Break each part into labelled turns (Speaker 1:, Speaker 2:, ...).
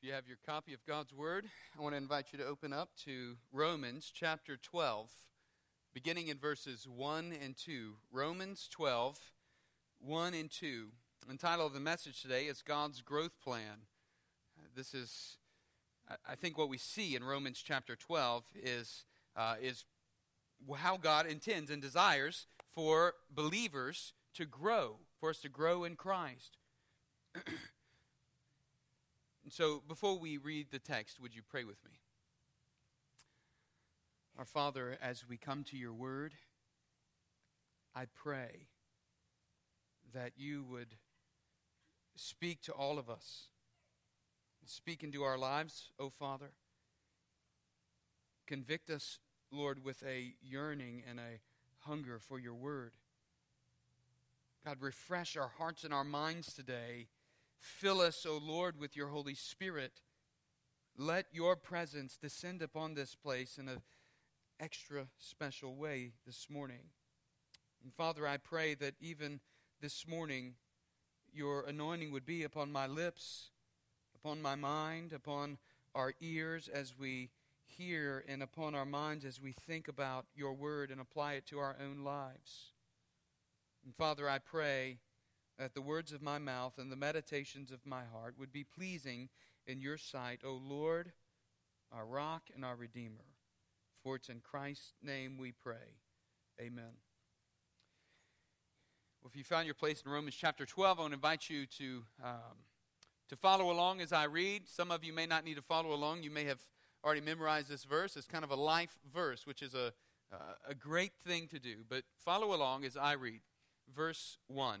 Speaker 1: If you have your copy of God's Word, I want to invite you to open up to Romans chapter 12, beginning in verses 1 and 2. Romans 12, 1 and 2. The title of the message today is God's Growth Plan. This is, I think, what we see in Romans chapter 12 is, uh, is how God intends and desires for believers to grow, for us to grow in Christ. And so, before we read the text, would you pray with me? Our Father, as we come to your word, I pray that you would speak to all of us. Speak into our lives, O Father. Convict us, Lord, with a yearning and a hunger for your word. God, refresh our hearts and our minds today Fill us, O Lord, with your Holy Spirit. Let your presence descend upon this place in an extra special way this morning. And Father, I pray that even this morning your anointing would be upon my lips, upon my mind, upon our ears as we hear, and upon our minds as we think about your word and apply it to our own lives. And Father, I pray that the words of my mouth and the meditations of my heart would be pleasing in your sight, O Lord, our rock and our redeemer. For it's in Christ's name we pray. Amen. Well, if you found your place in Romans chapter 12, I want to invite you to, um, to follow along as I read. Some of you may not need to follow along. You may have already memorized this verse. It's kind of a life verse, which is a, uh, a great thing to do. But follow along as I read. Verse 1.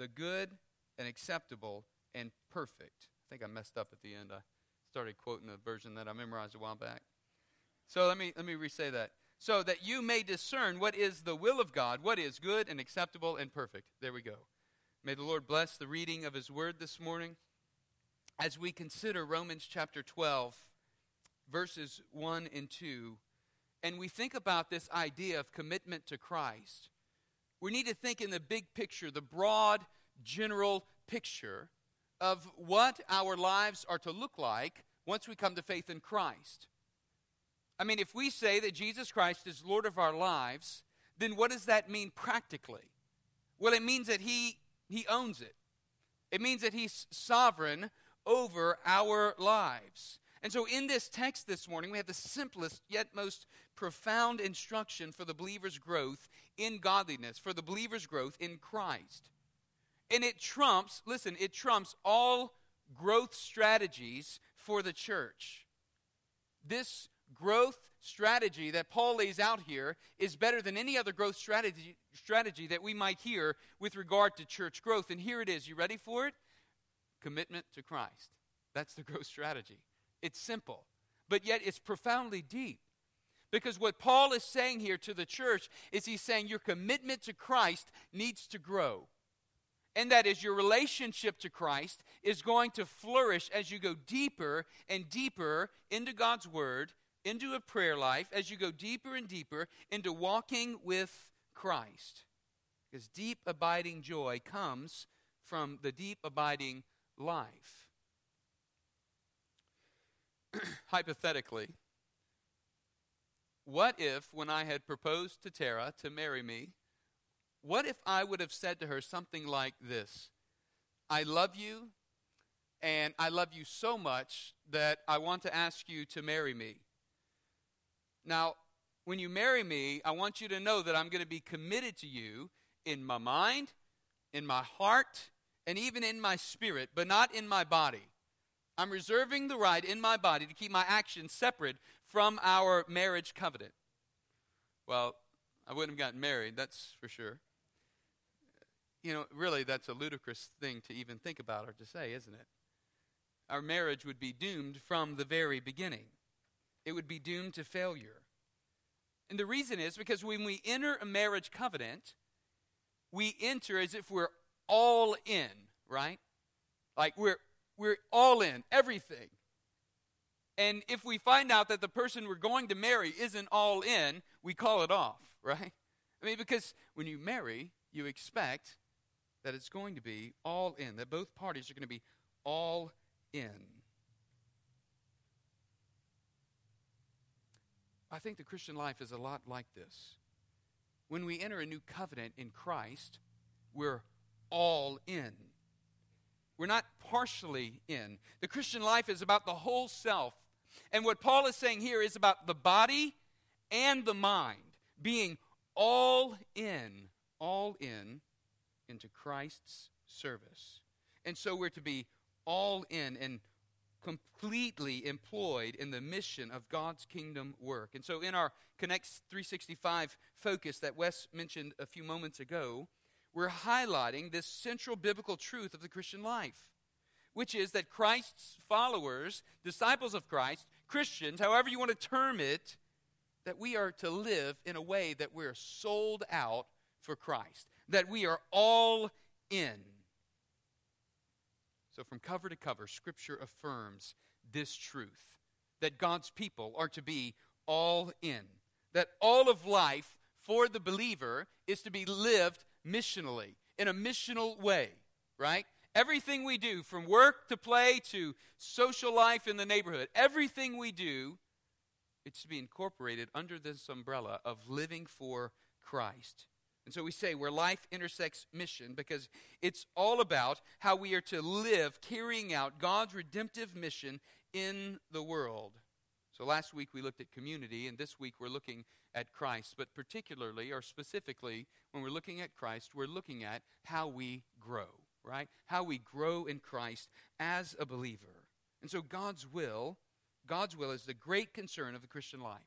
Speaker 1: the good and acceptable and perfect. I think I messed up at the end. I started quoting a version that I memorized a while back. So let me let me re-say that. So that you may discern what is the will of God, what is good and acceptable and perfect. There we go. May the Lord bless the reading of his word this morning as we consider Romans chapter 12 verses 1 and 2 and we think about this idea of commitment to Christ. We need to think in the big picture, the broad general picture of what our lives are to look like once we come to faith in Christ. I mean, if we say that Jesus Christ is Lord of our lives, then what does that mean practically? Well, it means that He, he owns it, it means that He's sovereign over our lives. And so, in this text this morning, we have the simplest yet most profound instruction for the believer's growth in godliness, for the believer's growth in Christ. And it trumps, listen, it trumps all growth strategies for the church. This growth strategy that Paul lays out here is better than any other growth strategy, strategy that we might hear with regard to church growth. And here it is. You ready for it? Commitment to Christ. That's the growth strategy. It's simple, but yet it's profoundly deep. Because what Paul is saying here to the church is he's saying your commitment to Christ needs to grow and that is your relationship to Christ is going to flourish as you go deeper and deeper into God's Word, into a prayer life, as you go deeper and deeper into walking with Christ. Because deep abiding joy comes from the deep abiding life. Hypothetically, what if, when I had proposed to Tara to marry me, what if I would have said to her something like this I love you, and I love you so much that I want to ask you to marry me. Now, when you marry me, I want you to know that I'm going to be committed to you in my mind, in my heart, and even in my spirit, but not in my body. I'm reserving the right in my body to keep my actions separate from our marriage covenant. Well, I wouldn't have gotten married, that's for sure you know, really, that's a ludicrous thing to even think about or to say, isn't it? our marriage would be doomed from the very beginning. It would be doomed to failure. And the reason is because when we enter a marriage covenant, we enter as if we're all in, right? Like we're we're all in, everything. And if we find out that the person we're going to marry isn't all in, we call it off, right? I mean, because when you marry, you expect that it's going to be all in, that both parties are going to be all in. I think the Christian life is a lot like this. When we enter a new covenant in Christ, we're all in. We're not partially in. The Christian life is about the whole self. And what Paul is saying here is about the body and the mind being all in, all in into Christ's service. And so we're to be all in and completely employed in the mission of God's kingdom work. And so in our Connect 365 focus that Wes mentioned a few moments ago, we're highlighting this central biblical truth of the Christian life, which is that Christ's followers, disciples of Christ, Christians, however you want to term it, that we are to live in a way that we're sold out for Christ, that we are all in. So, from cover to cover, Scripture affirms this truth that God's people are to be all in, that all of life for the believer is to be lived missionally, in a missional way, right? Everything we do, from work to play to social life in the neighborhood, everything we do, it's to be incorporated under this umbrella of living for Christ. And so we say where life intersects mission because it's all about how we are to live carrying out God's redemptive mission in the world. So last week we looked at community, and this week we're looking at Christ. But particularly or specifically, when we're looking at Christ, we're looking at how we grow, right? How we grow in Christ as a believer. And so God's will, God's will is the great concern of the Christian life.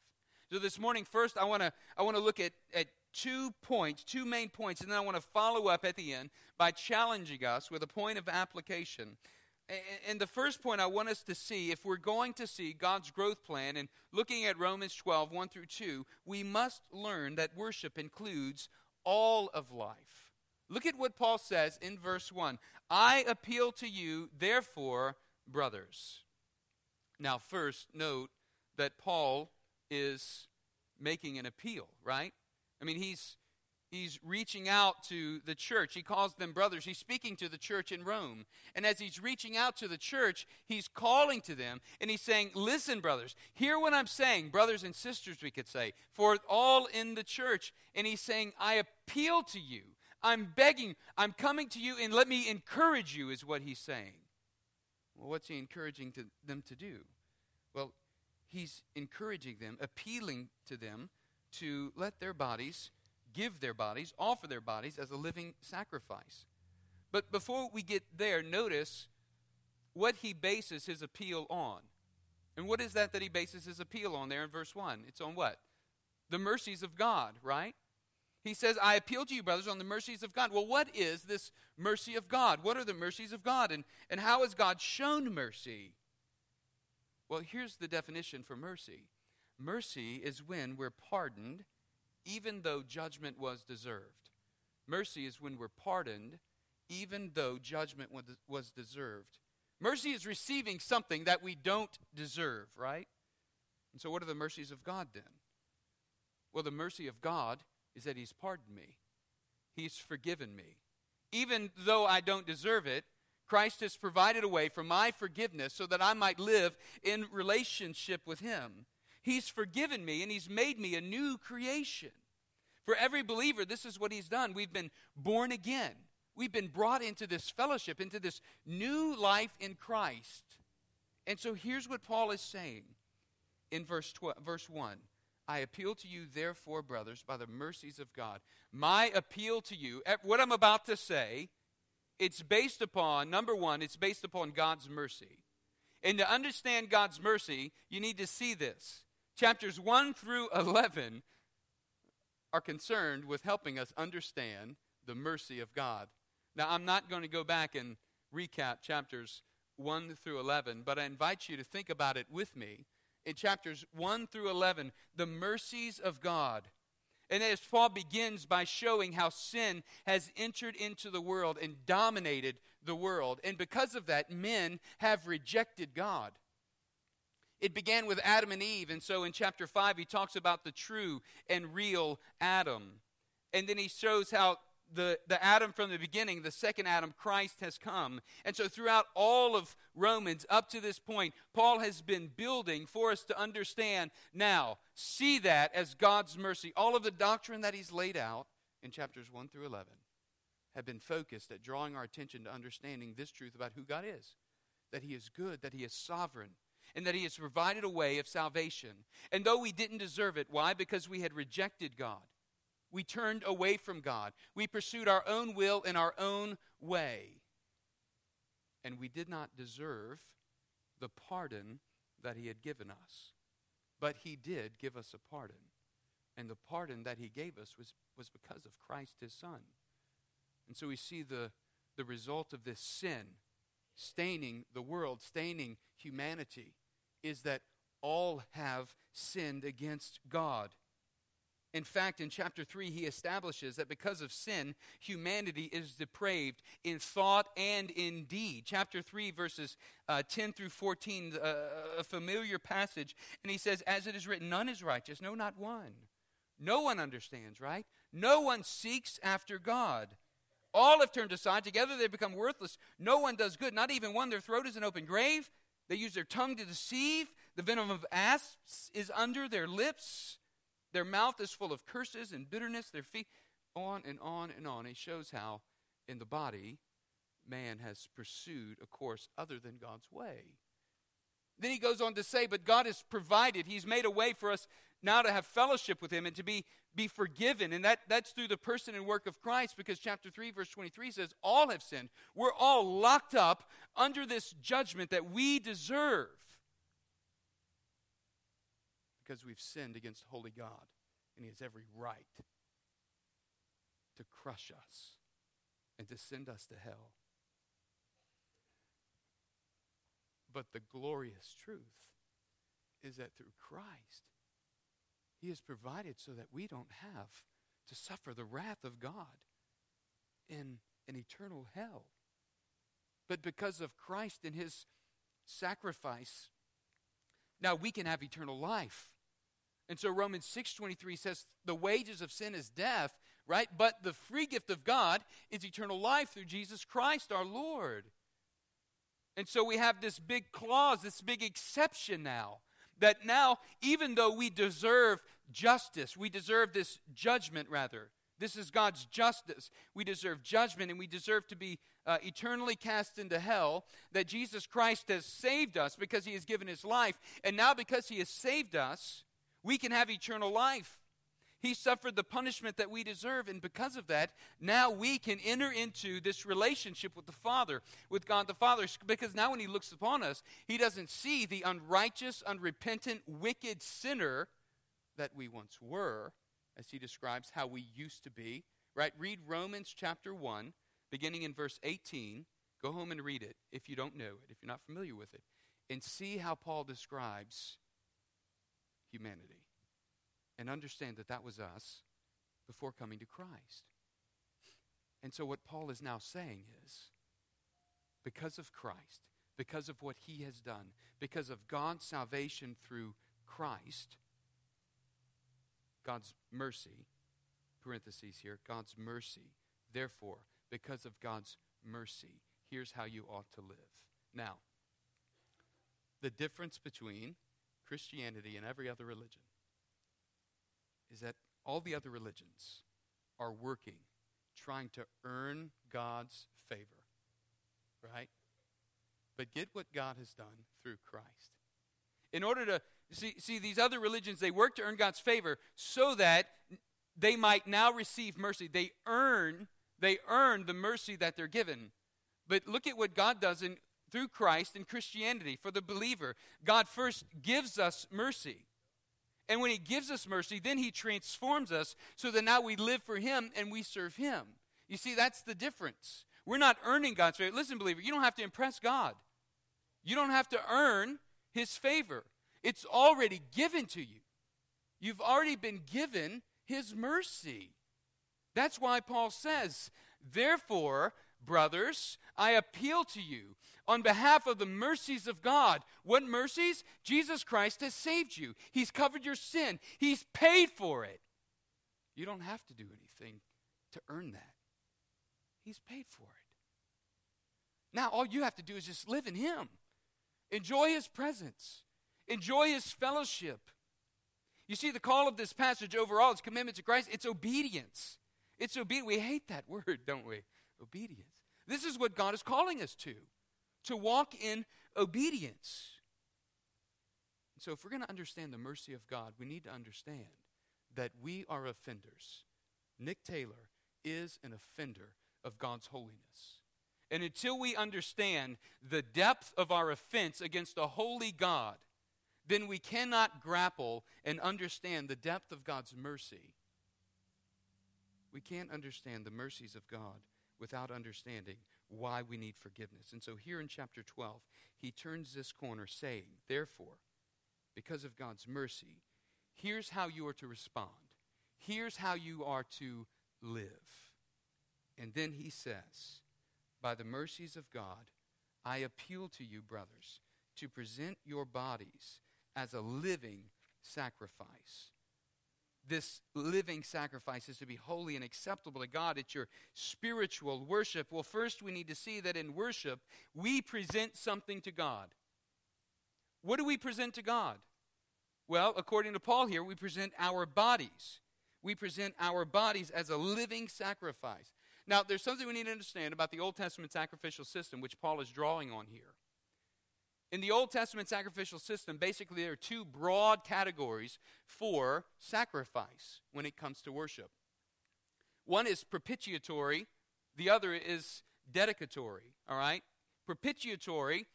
Speaker 1: So this morning, first I want to I want to look at, at two points, two main points, and then I want to follow up at the end by challenging us with a point of application. And the first point I want us to see, if we're going to see God's growth plan and looking at Romans 12, 1 through 2, we must learn that worship includes all of life. Look at what Paul says in verse 1 I appeal to you, therefore, brothers. Now, first, note that Paul is making an appeal, right? I mean, he's he's reaching out to the church. He calls them brothers. He's speaking to the church in Rome. And as he's reaching out to the church, he's calling to them and he's saying, Listen, brothers, hear what I'm saying, brothers and sisters, we could say, for all in the church. And he's saying, I appeal to you. I'm begging, I'm coming to you, and let me encourage you, is what he's saying. Well, what's he encouraging to them to do? Well, he's encouraging them, appealing to them to let their bodies, give their bodies, offer their bodies as a living sacrifice. But before we get there, notice what he bases his appeal on. And what is that that he bases his appeal on there in verse 1? It's on what? The mercies of God, right? He says, I appeal to you, brothers, on the mercies of God. Well, what is this mercy of God? What are the mercies of God? And, and how has God shown mercy? Well, here's the definition for mercy Mercy is when we're pardoned even though judgment was deserved. Mercy is when we're pardoned even though judgment was deserved. Mercy is receiving something that we don't deserve, right? And so, what are the mercies of God then? Well, the mercy of God is that He's pardoned me, He's forgiven me. Even though I don't deserve it, Christ has provided a way for my forgiveness so that I might live in relationship with Him. He's forgiven me and He's made me a new creation. For every believer, this is what He's done. We've been born again. We've been brought into this fellowship, into this new life in Christ. And so here's what Paul is saying in verse, 12, verse 1 I appeal to you, therefore, brothers, by the mercies of God. My appeal to you, what I'm about to say, it's based upon, number one, it's based upon God's mercy. And to understand God's mercy, you need to see this chapters 1 through 11 are concerned with helping us understand the mercy of God. Now, I'm not going to go back and recap chapters 1 through 11, but I invite you to think about it with me. In chapters 1 through 11, the mercies of God. And as Paul begins by showing how sin has entered into the world and dominated the world. And because of that, men have rejected God. It began with Adam and Eve. And so in chapter 5, he talks about the true and real Adam. And then he shows how the, the Adam from the beginning, the second Adam, Christ has come. And so throughout all of Romans up to this point, Paul has been building for us to understand now, see that as God's mercy. All of the doctrine that he's laid out in chapters 1 through 11 have been focused at drawing our attention to understanding this truth about who God is that he is good, that he is sovereign, and that he has provided a way of salvation. And though we didn't deserve it, why? Because we had rejected God. We turned away from God. We pursued our own will in our own way. And we did not deserve the pardon that He had given us. But He did give us a pardon. And the pardon that He gave us was, was because of Christ His Son. And so we see the, the result of this sin staining the world, staining humanity, is that all have sinned against God. In fact, in chapter 3, he establishes that because of sin, humanity is depraved in thought and in deed. Chapter 3, verses uh, 10 through 14, uh, a familiar passage. And he says, As it is written, none is righteous, no, not one. No one understands, right? No one seeks after God. All have turned aside. Together they become worthless. No one does good, not even one. Their throat is an open grave. They use their tongue to deceive. The venom of asps is under their lips. Their mouth is full of curses and bitterness. Their feet, on and on and on. He shows how in the body man has pursued a course other than God's way. Then he goes on to say, But God has provided, He's made a way for us now to have fellowship with Him and to be, be forgiven. And that, that's through the person and work of Christ because chapter 3, verse 23 says, All have sinned. We're all locked up under this judgment that we deserve because we've sinned against holy God, and He has every right to crush us and to send us to hell. But the glorious truth is that through Christ, He has provided so that we don't have to suffer the wrath of God in an eternal hell. But because of Christ and His sacrifice, now we can have eternal life. And so Romans 6:23 says the wages of sin is death, right? But the free gift of God is eternal life through Jesus Christ our Lord. And so we have this big clause, this big exception now that now even though we deserve justice, we deserve this judgment rather. This is God's justice. We deserve judgment and we deserve to be uh, eternally cast into hell. That Jesus Christ has saved us because he has given his life. And now, because he has saved us, we can have eternal life. He suffered the punishment that we deserve, and because of that, now we can enter into this relationship with the Father, with God the Father. Because now, when He looks upon us, He doesn't see the unrighteous, unrepentant, wicked sinner that we once were, as He describes how we used to be. Right? Read Romans chapter 1, beginning in verse 18. Go home and read it if you don't know it, if you're not familiar with it, and see how Paul describes humanity and understand that that was us before coming to Christ. And so, what Paul is now saying is because of Christ, because of what he has done, because of God's salvation through Christ, God's mercy, parentheses here, God's mercy. Therefore, because of God's mercy, here's how you ought to live. Now, the difference between Christianity and every other religion is that all the other religions are working, trying to earn God's favor. Right? But get what God has done through Christ. In order to see, see these other religions, they work to earn God's favor so that they might now receive mercy. They earn, they earn the mercy that they're given. But look at what God does in through Christ in Christianity for the believer. God first gives us mercy. And when He gives us mercy, then He transforms us so that now we live for Him and we serve Him. You see, that's the difference. We're not earning God's favor. Listen, believer, you don't have to impress God. You don't have to earn his favor. It's already given to you. You've already been given his mercy. That's why Paul says, Therefore, brothers, I appeal to you on behalf of the mercies of God. What mercies? Jesus Christ has saved you. He's covered your sin, He's paid for it. You don't have to do anything to earn that, He's paid for it. Now, all you have to do is just live in Him, enjoy His presence, enjoy His fellowship. You see, the call of this passage overall is commitment to Christ, it's obedience. It's obedience. We hate that word, don't we? Obedience. This is what God is calling us to to walk in obedience. So, if we're going to understand the mercy of God, we need to understand that we are offenders. Nick Taylor is an offender of God's holiness. And until we understand the depth of our offense against a holy God, then we cannot grapple and understand the depth of God's mercy. We can't understand the mercies of God without understanding why we need forgiveness. And so here in chapter 12, he turns this corner saying, Therefore, because of God's mercy, here's how you are to respond. Here's how you are to live. And then he says, By the mercies of God, I appeal to you, brothers, to present your bodies as a living sacrifice this living sacrifice is to be holy and acceptable to God. It's your spiritual worship. Well, first we need to see that in worship, we present something to God. What do we present to God? Well, according to Paul here, we present our bodies. We present our bodies as a living sacrifice. Now, there's something we need to understand about the Old Testament sacrificial system, which Paul is drawing on here. In the Old Testament sacrificial system, basically there are two broad categories for sacrifice when it comes to worship. One is propitiatory, the other is dedicatory, all right? Propitiatory,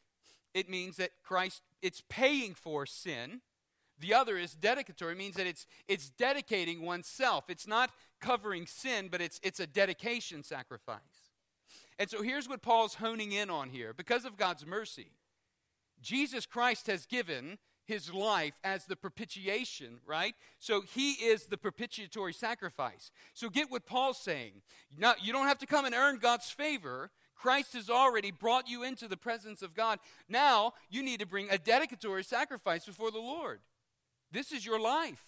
Speaker 1: it means that Christ it's paying for sin. The other is dedicatory, means that it's it's dedicating oneself. It's not covering sin, but it's it's a dedication sacrifice. And so here's what Paul's honing in on here. Because of God's mercy, Jesus Christ has given his life as the propitiation, right? So he is the propitiatory sacrifice. So get what Paul's saying. Now, you don't have to come and earn God's favor. Christ has already brought you into the presence of God. Now you need to bring a dedicatory sacrifice before the Lord. This is your life.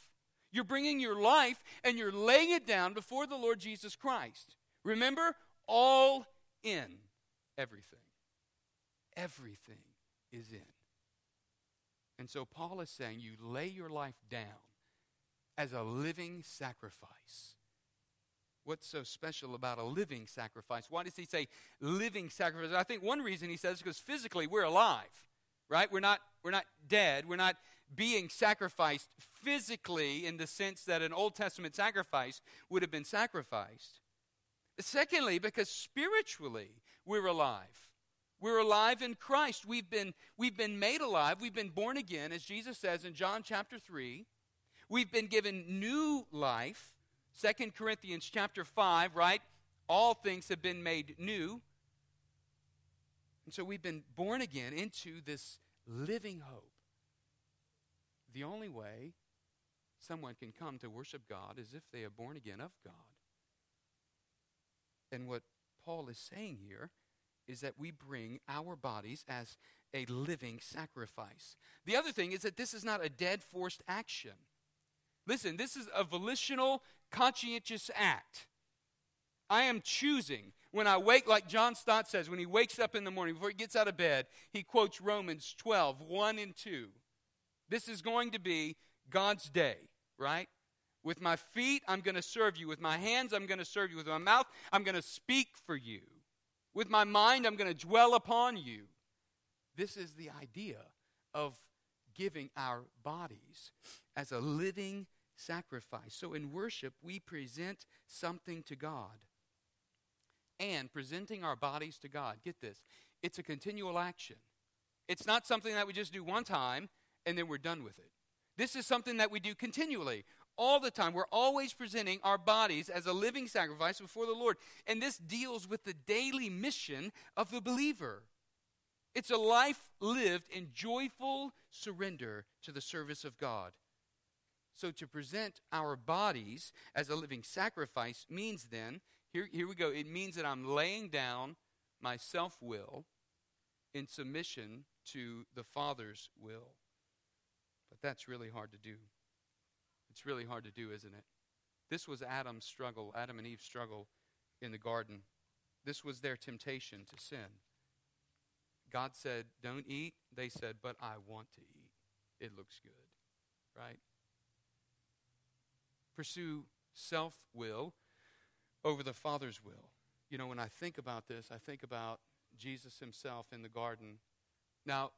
Speaker 1: You're bringing your life and you're laying it down before the Lord Jesus Christ. Remember, all in everything. Everything is in. And so Paul is saying you lay your life down as a living sacrifice. What's so special about a living sacrifice? Why does he say living sacrifice? I think one reason he says because physically we're alive, right? We're not, we're not dead. We're not being sacrificed physically in the sense that an Old Testament sacrifice would have been sacrificed. Secondly, because spiritually we're alive. We're alive in Christ. We've been, we've been made alive. We've been born again, as Jesus says in John chapter 3. We've been given new life. Second Corinthians chapter 5, right? All things have been made new. And so we've been born again into this living hope. The only way someone can come to worship God is if they are born again of God. And what Paul is saying here is that we bring our bodies as a living sacrifice. The other thing is that this is not a dead forced action. Listen, this is a volitional, conscientious act. I am choosing. When I wake, like John Stott says, when he wakes up in the morning, before he gets out of bed, he quotes Romans 12, 1 and 2. This is going to be God's day, right? With my feet, I'm going to serve you. With my hands, I'm going to serve you. With my mouth, I'm going to speak for you. With my mind, I'm going to dwell upon you. This is the idea of giving our bodies as a living sacrifice. So in worship, we present something to God. And presenting our bodies to God, get this, it's a continual action. It's not something that we just do one time and then we're done with it. This is something that we do continually all the time. We're always presenting our bodies as a living sacrifice before the Lord. And this deals with the daily mission of the believer. It's a life lived in joyful surrender to the service of God. So, to present our bodies as a living sacrifice means then, here, here we go, it means that I'm laying down my self will in submission to the Father's will. But that's really hard to do. It's really hard to do, isn't it? This was Adam's struggle, Adam and Eve's struggle in the garden. This was their temptation to sin. God said, Don't eat. They said, But I want to eat. It looks good, right? Pursue self will over the Father's will. You know, when I think about this, I think about Jesus himself in the garden. Now,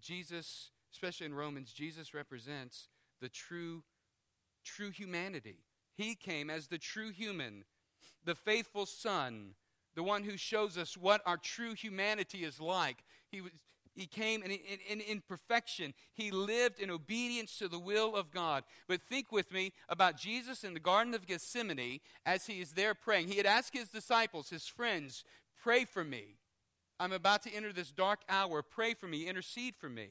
Speaker 1: Jesus, especially in Romans, Jesus represents the true true humanity. He came as the true human, the faithful son, the one who shows us what our true humanity is like. He, was, he came in, in, in, perfection. He lived in obedience to the will of God. But think with me about Jesus in the Garden of Gethsemane as he is there praying. He had asked his disciples, his friends, pray for me. I'm about to enter this dark hour. Pray for me, intercede for me.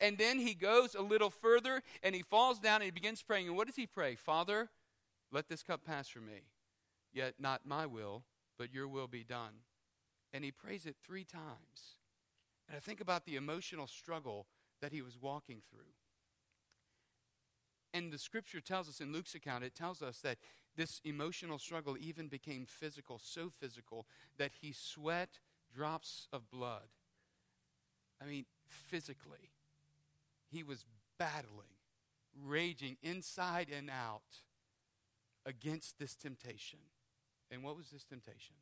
Speaker 1: And then he goes a little further and he falls down and he begins praying. And what does he pray? Father, let this cup pass from me. Yet not my will, but your will be done. And he prays it three times. And I think about the emotional struggle that he was walking through. And the scripture tells us in Luke's account, it tells us that this emotional struggle even became physical, so physical that he sweat drops of blood. I mean, physically he was battling, raging inside and out against this temptation. And what was this temptation?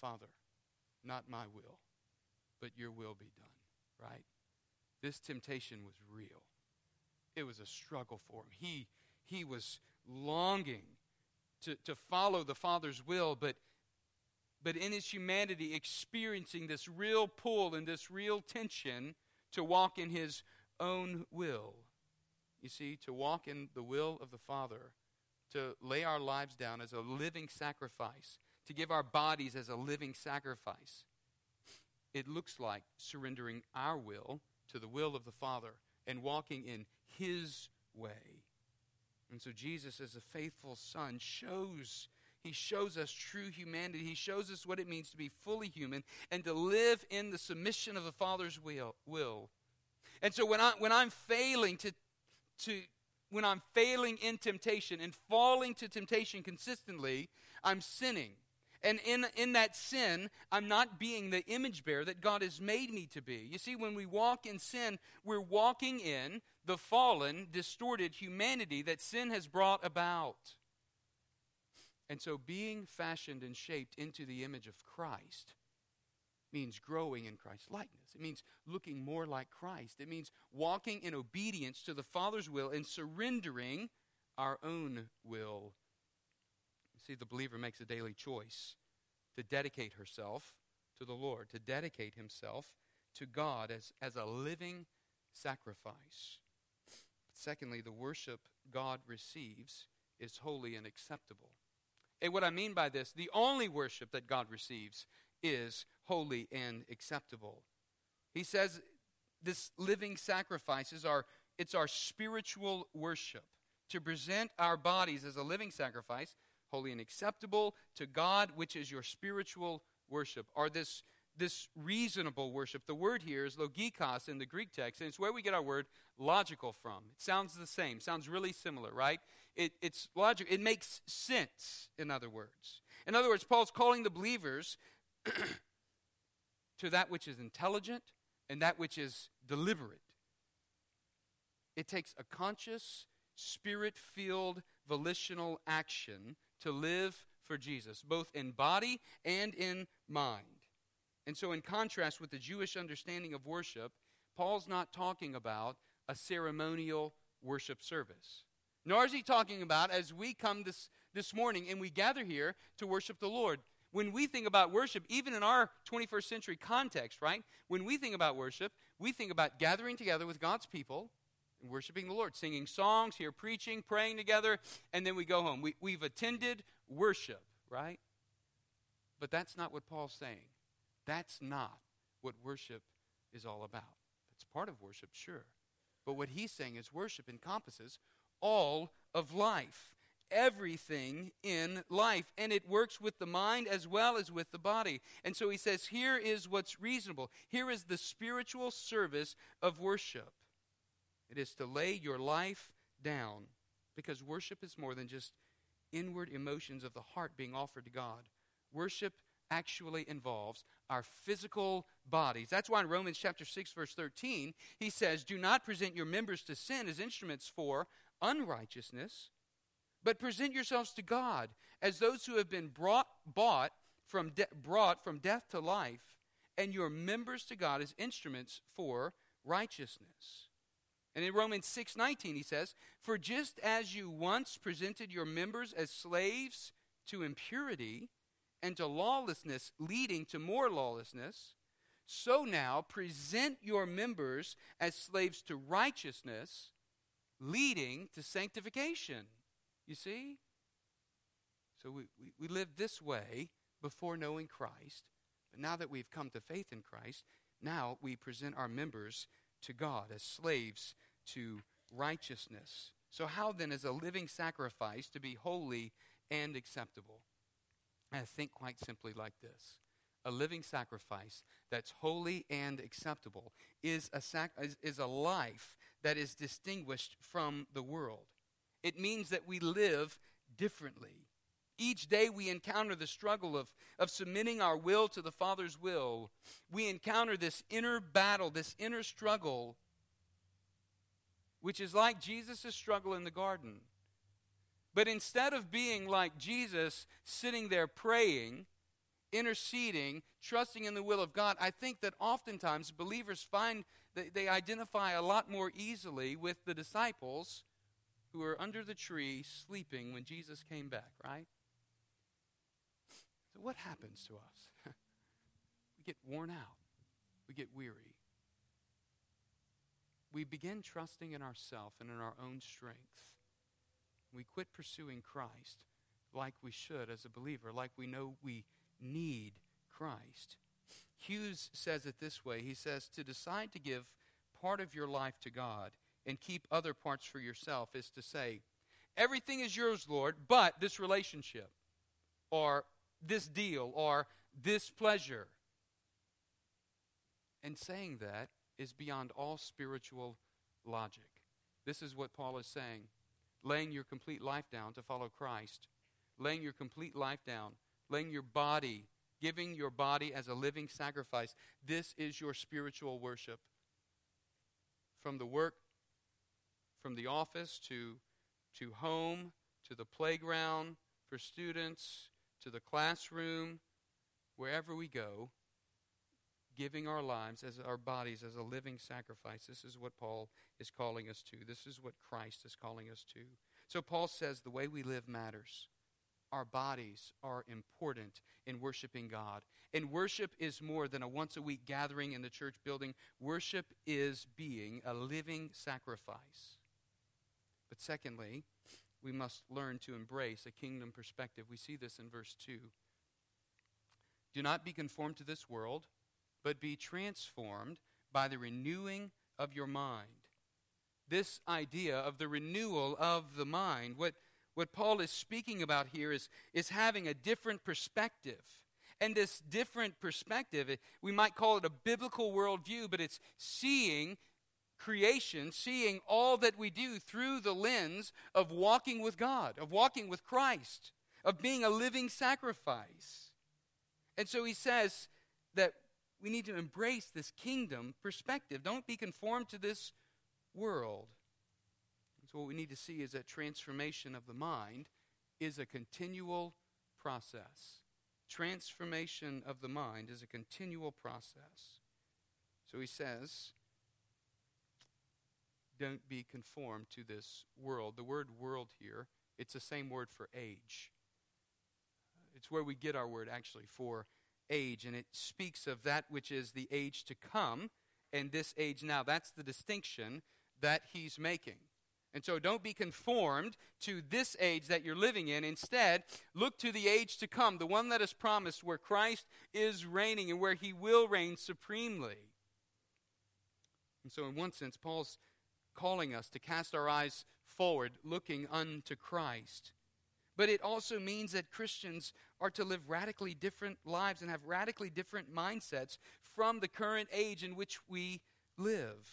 Speaker 1: Father, not my will, but your will be done, right? This temptation was real. It was a struggle for him. He, he was longing to, to follow the Father's will, but, but in his humanity, experiencing this real pull and this real tension to walk in his own will. You see, to walk in the will of the Father, to lay our lives down as a living sacrifice, to give our bodies as a living sacrifice. It looks like surrendering our will to the will of the Father and walking in His way. And so Jesus, as a faithful Son, shows. He shows us true humanity. He shows us what it means to be fully human and to live in the submission of the Father's will. will. And so when I when I'm failing to to when I'm failing in temptation and falling to temptation consistently, I'm sinning. And in, in that sin, I'm not being the image bearer that God has made me to be. You see, when we walk in sin, we're walking in the fallen, distorted humanity that sin has brought about. And so, being fashioned and shaped into the image of Christ means growing in Christ's likeness. It means looking more like Christ. It means walking in obedience to the Father's will and surrendering our own will. See, the believer makes a daily choice to dedicate herself to the Lord, to dedicate himself to God as, as a living sacrifice. Secondly, the worship God receives is holy and acceptable. And what I mean by this, the only worship that God receives is holy and acceptable. He says this living sacrifice is our it's our spiritual worship to present our bodies as a living sacrifice, holy and acceptable to God, which is your spiritual worship, or this this reasonable worship. The word here is logikos in the Greek text, and it's where we get our word logical from. It sounds the same, sounds really similar, right? It, it's logic. It makes sense, in other words. In other words, Paul's calling the believers to that which is intelligent and that which is deliberate. It takes a conscious, spirit filled, volitional action to live for Jesus, both in body and in mind. And so, in contrast with the Jewish understanding of worship, Paul's not talking about a ceremonial worship service. Nor is he talking about as we come this, this morning and we gather here to worship the Lord when we think about worship, even in our 21st century context, right? When we think about worship, we think about gathering together with God's people and worshiping the Lord, singing songs, here preaching, praying together, and then we go home. We, we've attended worship, right? But that's not what Paul's saying. That's not what worship is all about. It's part of worship, sure. But what he's saying is worship encompasses all of life, everything in life, and it works with the mind as well as with the body. And so he says, here is what's reasonable. Here is the spiritual service of worship. It is to lay your life down because worship is more than just inward emotions of the heart being offered to God. Worship actually involves our physical bodies. That's why in Romans chapter 6 verse 13, he says, "Do not present your members to sin as instruments for unrighteousness, but present yourselves to God as those who have been brought bought from de- brought from death to life, and your members to God as instruments for righteousness." And in Romans 6:19 he says, "For just as you once presented your members as slaves to impurity and to lawlessness leading to more lawlessness, so now present your members as slaves to righteousness leading to sanctification." You see? So we, we, we lived this way before knowing Christ, but now that we've come to faith in Christ, now we present our members to God, as slaves to righteousness. So, how then is a living sacrifice to be holy and acceptable? I think quite simply like this a living sacrifice that's holy and acceptable is a, sac- is, is a life that is distinguished from the world. It means that we live differently. Each day we encounter the struggle of, of submitting our will to the Father's will. We encounter this inner battle, this inner struggle, which is like Jesus' struggle in the garden. But instead of being like Jesus, sitting there praying, interceding, trusting in the will of God, I think that oftentimes believers find that they identify a lot more easily with the disciples who were under the tree sleeping when Jesus came back, right? So, what happens to us? we get worn out, we get weary. We begin trusting in ourselves and in our own strength. We quit pursuing Christ like we should as a believer, like we know we need Christ. Hughes says it this way He says, To decide to give part of your life to God and keep other parts for yourself is to say, Everything is yours, Lord, but this relationship, or this deal, or this pleasure. And saying that is beyond all spiritual logic. This is what Paul is saying laying your complete life down to follow Christ, laying your complete life down, laying your body, giving your body as a living sacrifice. This is your spiritual worship. From the work from the office to, to home, to the playground for students, to the classroom, wherever we go, giving our lives as our bodies as a living sacrifice. This is what Paul is calling us to. This is what Christ is calling us to. So Paul says the way we live matters. Our bodies are important in worshiping God. And worship is more than a once a week gathering in the church building. Worship is being a living sacrifice. Secondly, we must learn to embrace a kingdom perspective. We see this in verse 2. Do not be conformed to this world, but be transformed by the renewing of your mind. This idea of the renewal of the mind, what, what Paul is speaking about here is, is having a different perspective. And this different perspective, we might call it a biblical worldview, but it's seeing creation, seeing all that we do through the lens of walking with God, of walking with Christ, of being a living sacrifice. And so he says that we need to embrace this kingdom perspective. Don't be conformed to this world. So, what we need to see is that transformation of the mind is a continual process. Transformation of the mind is a continual process. So he says, don't be conformed to this world. The word world here, it's the same word for age. It's where we get our word actually for age, and it speaks of that which is the age to come and this age now. That's the distinction that he's making. And so don't be conformed to this age that you're living in. Instead, look to the age to come, the one that is promised, where Christ is reigning and where he will reign supremely. And so, in one sense, Paul's calling us to cast our eyes forward, looking unto Christ. But it also means that Christians are to live radically different lives and have radically different mindsets from the current age in which we live.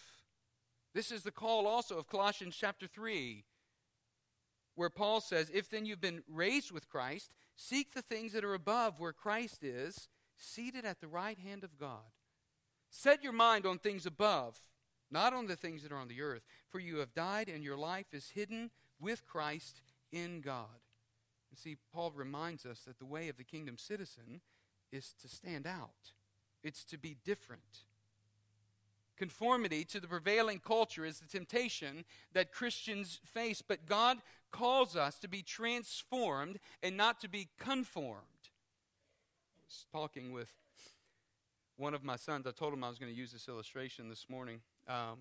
Speaker 1: This is the call also of Colossians chapter 3, where Paul says, If then you've been raised with Christ, seek the things that are above where Christ is, seated at the right hand of God. Set your mind on things above, not on the things that are on the earth, for you have died and your life is hidden with Christ in God. You see, Paul reminds us that the way of the kingdom citizen is to stand out, it's to be different. Conformity to the prevailing culture is the temptation that Christians face, but God calls us to be transformed and not to be conformed. I was talking with one of my sons. I told him I was going to use this illustration this morning, um,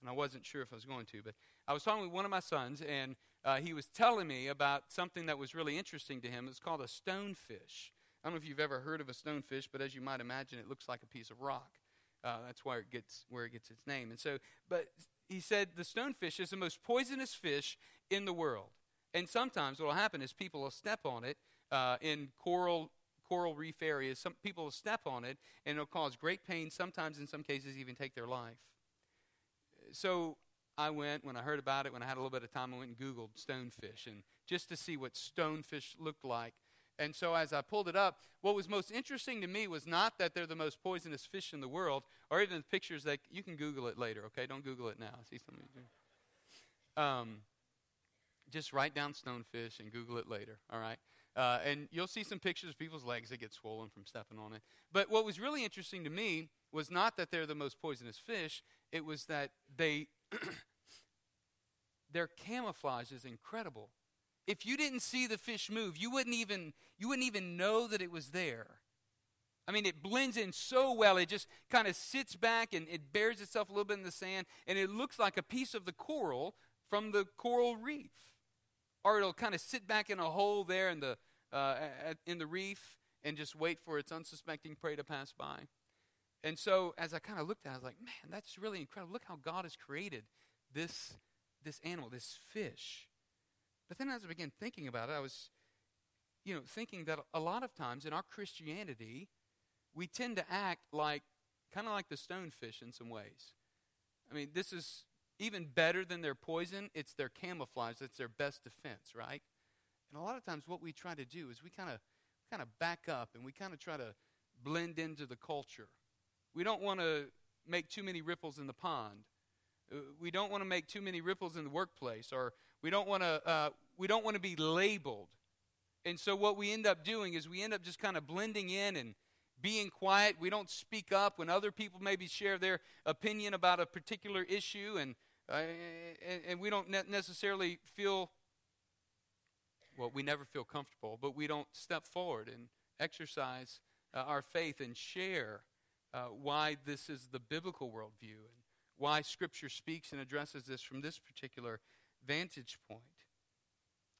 Speaker 1: and I wasn't sure if I was going to, but I was talking with one of my sons, and uh, he was telling me about something that was really interesting to him. It's called a stonefish. I don't know if you've ever heard of a stonefish, but as you might imagine, it looks like a piece of rock. Uh, that's where it gets where it gets its name. And so, but he said the stonefish is the most poisonous fish in the world. And sometimes what will happen is people will step on it uh, in coral coral reef areas. Some people will step on it, and it'll cause great pain. Sometimes, in some cases, even take their life. So I went when I heard about it. When I had a little bit of time, I went and Googled stonefish, and just to see what stonefish looked like. And so as I pulled it up, what was most interesting to me was not that they're the most poisonous fish in the world, or even the pictures that you can Google it later. Okay, don't Google it now. See something. Um, just write down stonefish and Google it later. All right. Uh, and you'll see some pictures of people's legs that get swollen from stepping on it. But what was really interesting to me was not that they're the most poisonous fish, it was that they their camouflage is incredible if you didn't see the fish move, you wouldn't even you wouldn't even know that it was there. I mean, it blends in so well. It just kind of sits back and it bears itself a little bit in the sand, and it looks like a piece of the coral from the coral reef. Or it'll kind of sit back in a hole there in the uh, in the reef and just wait for its unsuspecting prey to pass by. And so, as I kind of looked at it, I was like, man, that's really incredible. Look how God has created this this animal, this fish. But then as I began thinking about it, I was, you know, thinking that a lot of times in our Christianity, we tend to act like, kind of like the stonefish in some ways. I mean, this is even better than their poison, it's their camouflage, it's their best defense, right? And a lot of times what we try to do is we kind of kind of back up and we kind of try to blend into the culture. We don't want to make too many ripples in the pond. Uh, we don't want to make too many ripples in the workplace or we don't want to uh, we don't want to be labeled. And so what we end up doing is we end up just kind of blending in and being quiet. We don't speak up when other people maybe share their opinion about a particular issue, and uh, and, and, we don't ne- necessarily feel. Well, we never feel comfortable, but we don't step forward and exercise uh, our faith and share uh, why this is the biblical worldview and why Scripture speaks and addresses this from this particular vantage point.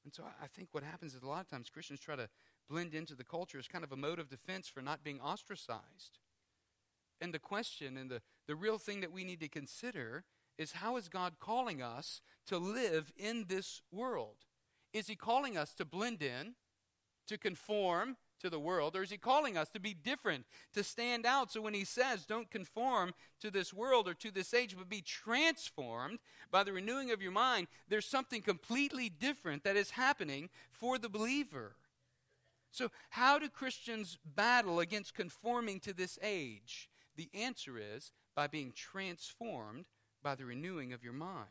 Speaker 1: And so I think what happens is a lot of times Christians try to blend into the culture as kind of a mode of defense for not being ostracized. And the question and the, the real thing that we need to consider is how is God calling us to live in this world? Is He calling us to blend in, to conform, to the world, or is he calling us to be different, to stand out? So when he says, don't conform to this world or to this age, but be transformed by the renewing of your mind, there's something completely different that is happening for the believer. So, how do Christians battle against conforming to this age? The answer is by being transformed by the renewing of your mind.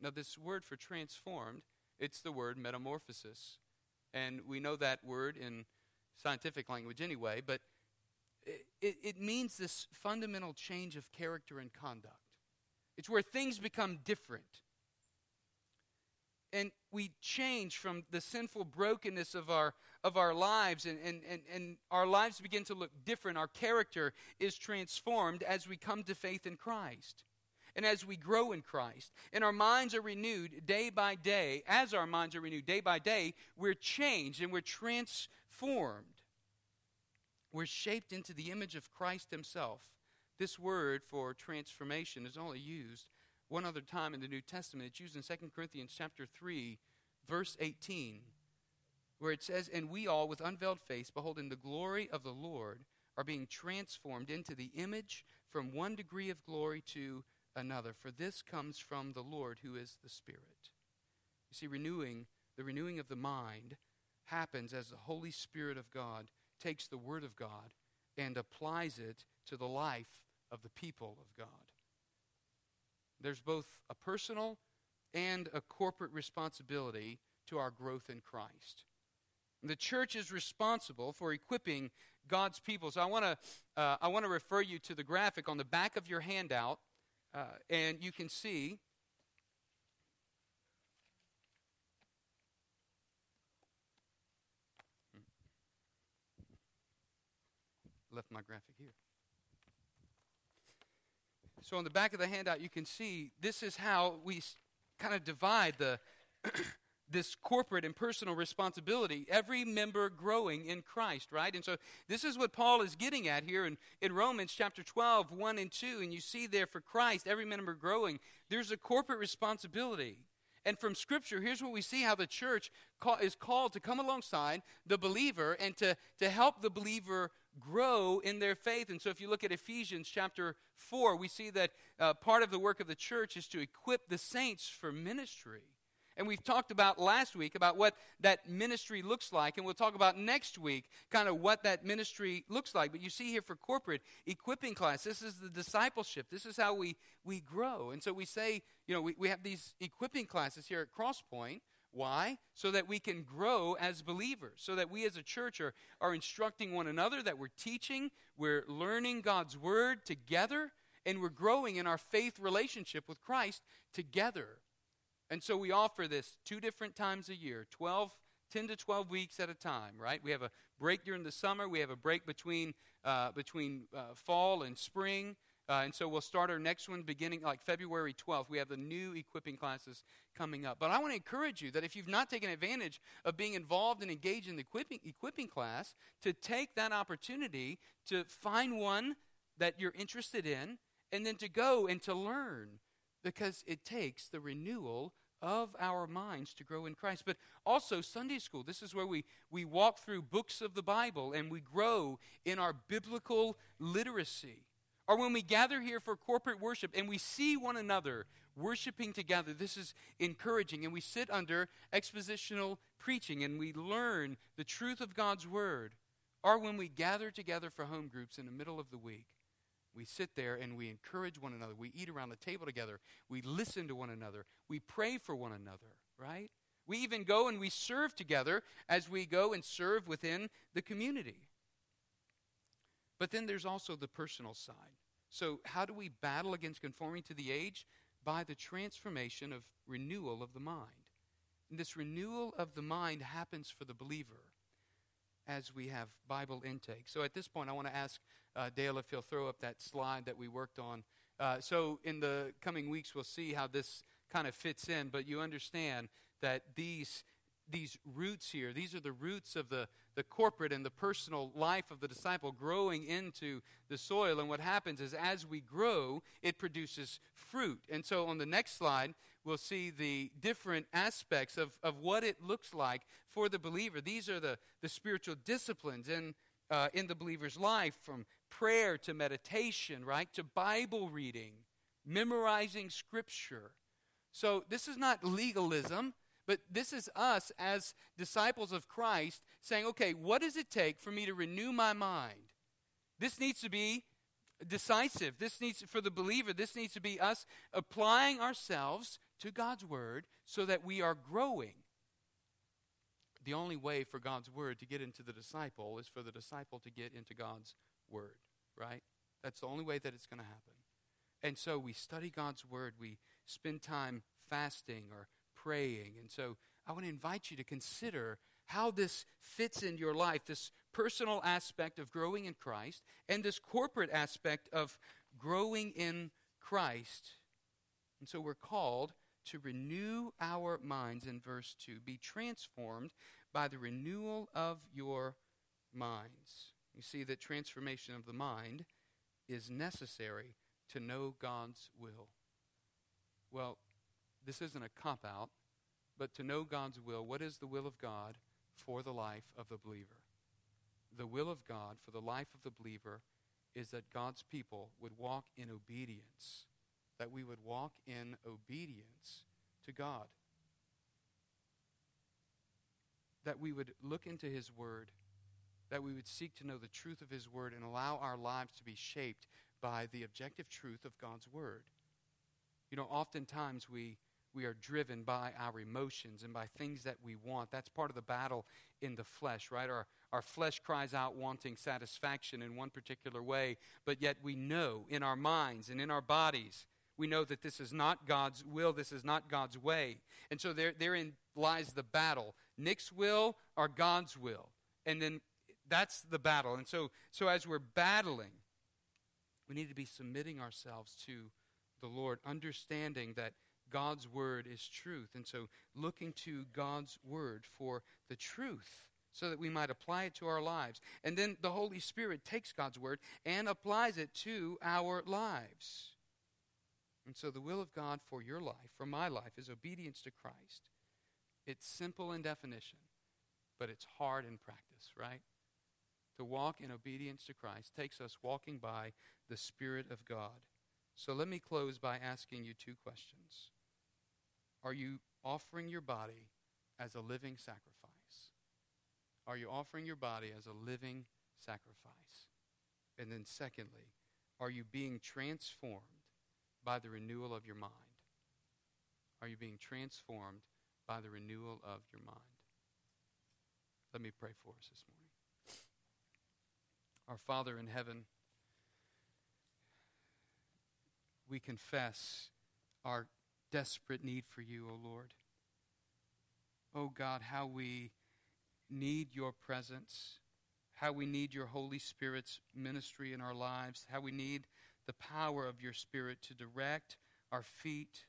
Speaker 1: Now, this word for transformed, it's the word metamorphosis. And we know that word in scientific language anyway, but it, it means this fundamental change of character and conduct. It's where things become different. And we change from the sinful brokenness of our, of our lives, and, and, and, and our lives begin to look different. Our character is transformed as we come to faith in Christ and as we grow in Christ. And our minds are renewed day by day. As our minds are renewed day by day, we're changed and we're transformed formed. We're shaped into the image of Christ Himself. This word for transformation is only used one other time in the New Testament. It's used in 2 Corinthians chapter 3, verse 18, where it says, And we all, with unveiled face, beholding the glory of the Lord, are being transformed into the image from one degree of glory to another. For this comes from the Lord who is the Spirit. You see, renewing, the renewing of the mind happens as the Holy Spirit of God takes the Word of God and applies it to the life of the people of God. There's both a personal and a corporate responsibility to our growth in Christ. The church is responsible for equipping God's people. So I want to uh, I want to refer you to the graphic on the back of your handout, uh, and you can see. Left my graphic here. So on the back of the handout, you can see this is how we kind of divide the this corporate and personal responsibility, every member growing in Christ, right? And so this is what Paul is getting at here in, in Romans chapter 12, 1 and 2. And you see there for Christ, every member growing, there's a corporate responsibility. And from Scripture, here's what we see how the church call, is called to come alongside the believer and to, to help the believer grow in their faith. And so if you look at Ephesians chapter 4, we see that uh, part of the work of the church is to equip the saints for ministry. And we've talked about last week about what that ministry looks like, and we'll talk about next week kind of what that ministry looks like. But you see here for corporate equipping class, this is the discipleship. This is how we, we grow. And so we say, you know, we, we have these equipping classes here at Crosspoint. Why? So that we can grow as believers, so that we as a church are, are instructing one another, that we're teaching, we're learning God's word together, and we're growing in our faith relationship with Christ together. And so we offer this two different times a year 12, 10 to 12 weeks at a time, right? We have a break during the summer, we have a break between, uh, between uh, fall and spring. Uh, and so we'll start our next one beginning like February 12th. We have the new equipping classes coming up. But I want to encourage you that if you've not taken advantage of being involved and engaged in the equipping, equipping class, to take that opportunity to find one that you're interested in and then to go and to learn because it takes the renewal of our minds to grow in Christ. But also, Sunday school. This is where we, we walk through books of the Bible and we grow in our biblical literacy. Or when we gather here for corporate worship and we see one another worshiping together, this is encouraging. And we sit under expositional preaching and we learn the truth of God's Word. Or when we gather together for home groups in the middle of the week we sit there and we encourage one another. We eat around the table together. We listen to one another. We pray for one another, right? We even go and we serve together as we go and serve within the community. But then there's also the personal side. So, how do we battle against conforming to the age? By the transformation of renewal of the mind. And this renewal of the mind happens for the believer as we have Bible intake. So, at this point, I want to ask uh, Dale if he'll throw up that slide that we worked on. Uh, so, in the coming weeks, we'll see how this kind of fits in, but you understand that these these roots here these are the roots of the, the corporate and the personal life of the disciple growing into the soil. And what happens is as we grow it produces fruit. And so on the next slide we'll see the different aspects of, of what it looks like for the believer. These are the, the spiritual disciplines in, uh, in the believer's life from prayer to meditation, right, to Bible reading, memorizing Scripture. So this is not legalism, but this is us as disciples of Christ saying, okay, what does it take for me to renew my mind? This needs to be decisive. This needs, for the believer, this needs to be us applying ourselves to God's Word so that we are growing. The only way for God's Word to get into the disciple is for the disciple to get into God's Word, right? That's the only way that it's going to happen. And so we study God's Word, we spend time fasting or praying. And so I want to invite you to consider how this fits in your life this personal aspect of growing in Christ and this corporate aspect of growing in Christ. And so we're called to renew our minds in verse 2. Be transformed by the renewal of your minds. You see that transformation of the mind is necessary to know God's will. Well, this isn't a cop out, but to know God's will, what is the will of God for the life of the believer? The will of God for the life of the believer is that God's people would walk in obedience, that we would walk in obedience to God. That we would look into His Word, that we would seek to know the truth of His Word and allow our lives to be shaped by the objective truth of God's Word. You know, oftentimes we, we are driven by our emotions and by things that we want. That's part of the battle in the flesh, right? Our, our flesh cries out wanting satisfaction in one particular way, but yet we know in our minds and in our bodies, we know that this is not God's will, this is not God's way. And so there, therein lies the battle Nick's will or God's will. And then that's the battle. And so, so as we're battling, we need to be submitting ourselves to the Lord, understanding that God's word is truth. And so looking to God's word for the truth so that we might apply it to our lives. And then the Holy Spirit takes God's word and applies it to our lives. And so the will of God for your life, for my life, is obedience to Christ. It's simple in definition, but it's hard in practice, right? To walk in obedience to Christ takes us walking by the Spirit of God. So let me close by asking you two questions. Are you offering your body as a living sacrifice? Are you offering your body as a living sacrifice? And then, secondly, are you being transformed by the renewal of your mind? Are you being transformed by the renewal of your mind? Let me pray for us this morning. Our Father in heaven, we confess our desperate need for you, O Lord. O God, how we need your presence, how we need your Holy Spirit's ministry in our lives, how we need the power of your Spirit to direct our feet,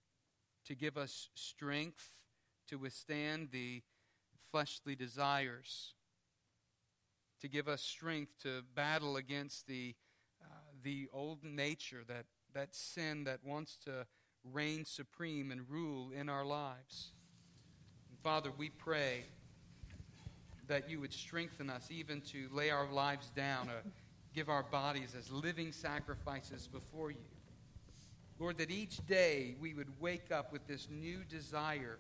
Speaker 1: to give us strength to withstand the fleshly desires, to give us strength to battle against the, uh, the old nature, that, that sin that wants to reign supreme and rule in our lives. And Father, we pray that you would strengthen us even to lay our lives down, uh, give our bodies as living sacrifices before you. Lord, that each day we would wake up with this new desire,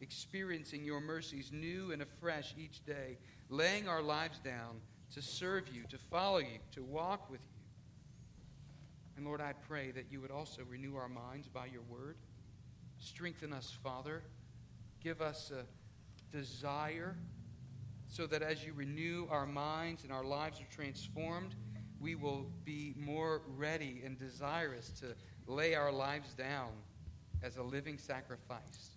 Speaker 1: experiencing your mercies new and afresh each day, laying our lives down to serve you, to follow you, to walk with you. And Lord, I pray that you would also renew our minds by your word. Strengthen us, Father. Give us a desire so that as you renew our minds and our lives are transformed, we will be more ready and desirous to lay our lives down as a living sacrifice.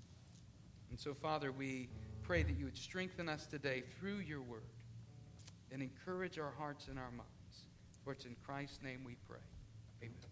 Speaker 1: And so, Father, we pray that you would strengthen us today through your word and encourage our hearts and our minds. For it's in Christ's name we pray. Amen.